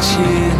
起。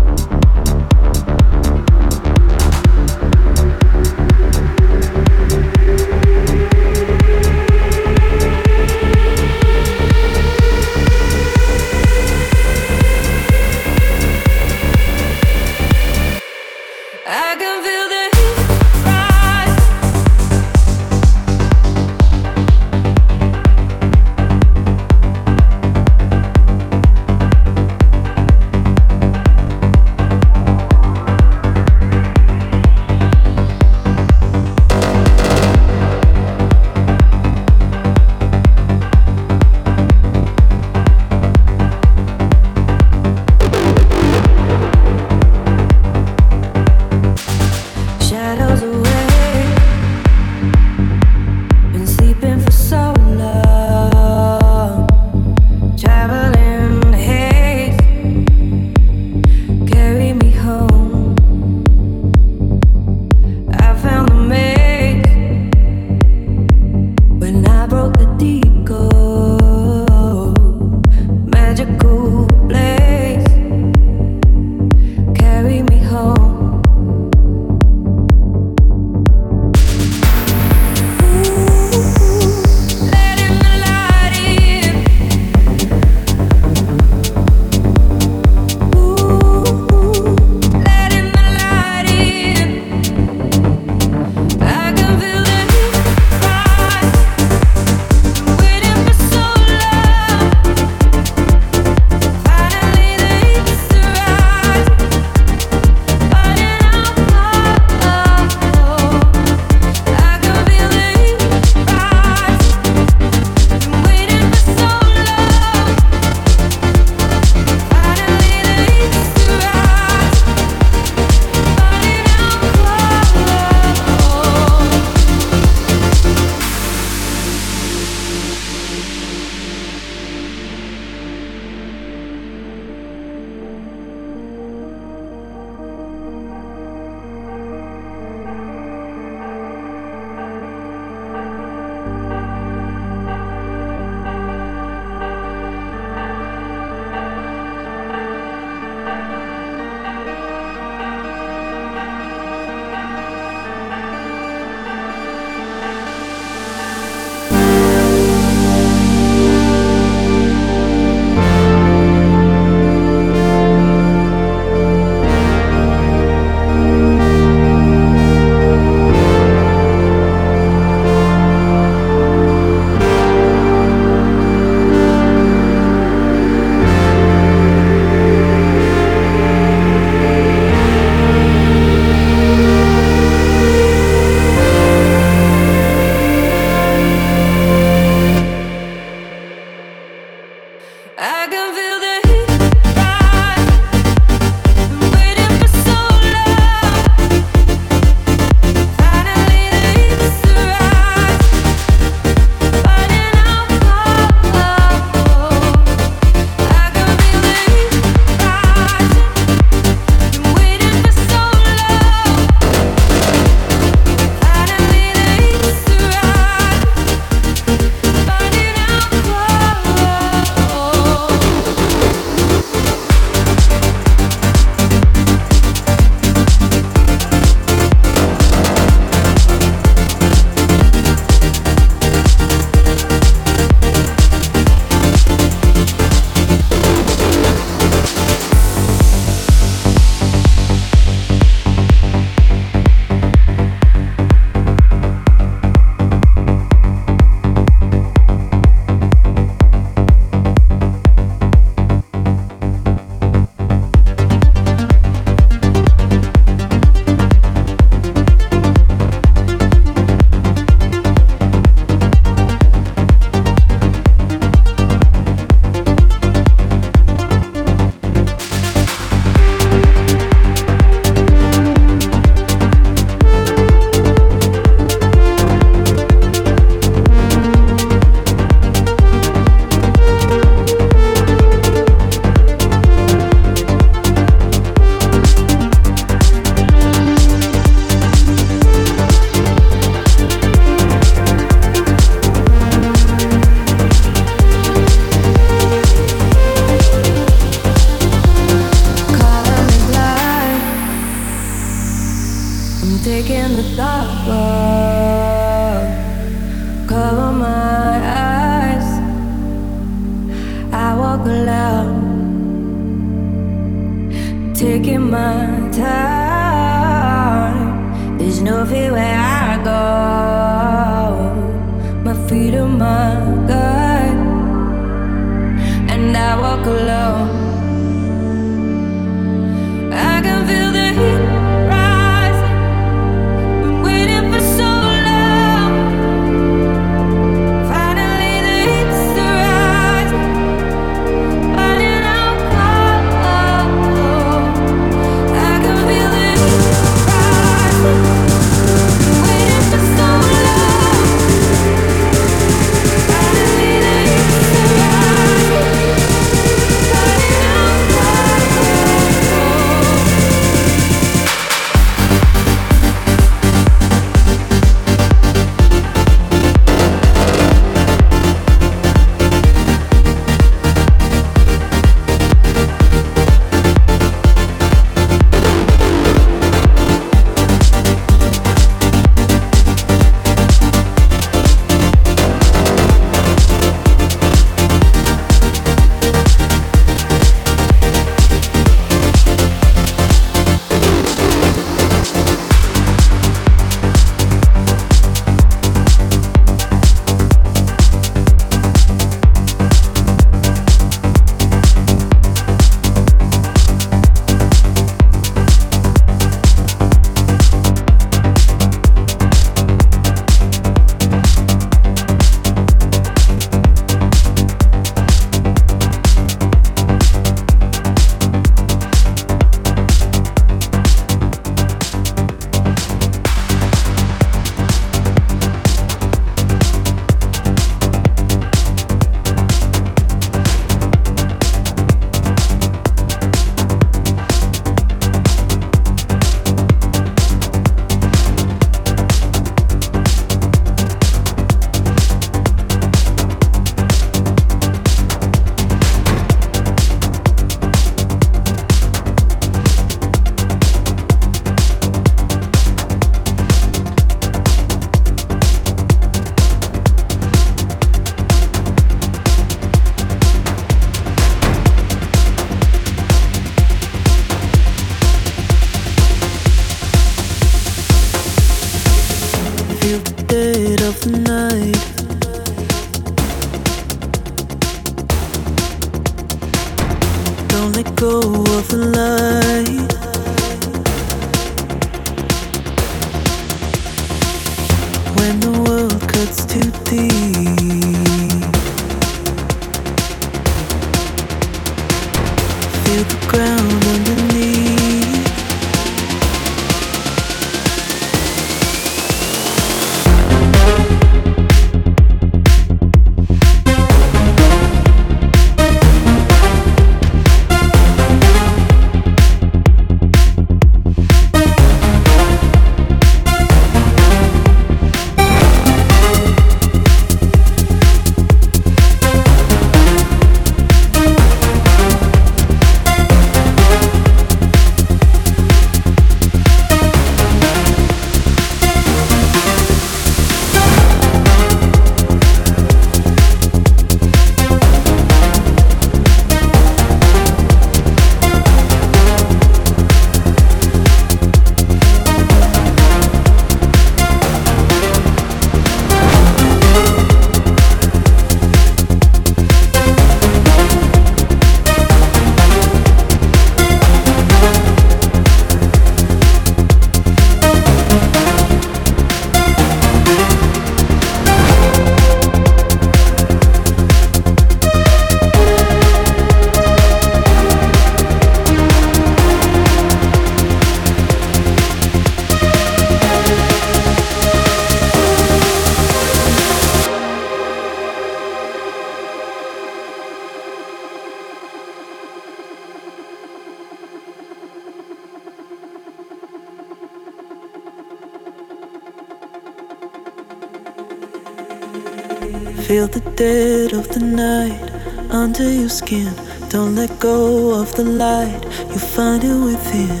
Your skin. Don't let go of the light, you'll find it within.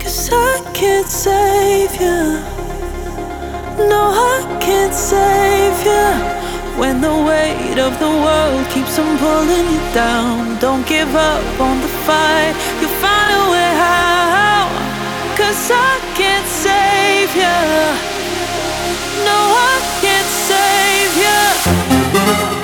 Cause I can't save you. No, I can't save you. When the weight of the world keeps on pulling you down, don't give up on the fight, you'll find a way out. Cause I can't save you. No, I can't save you.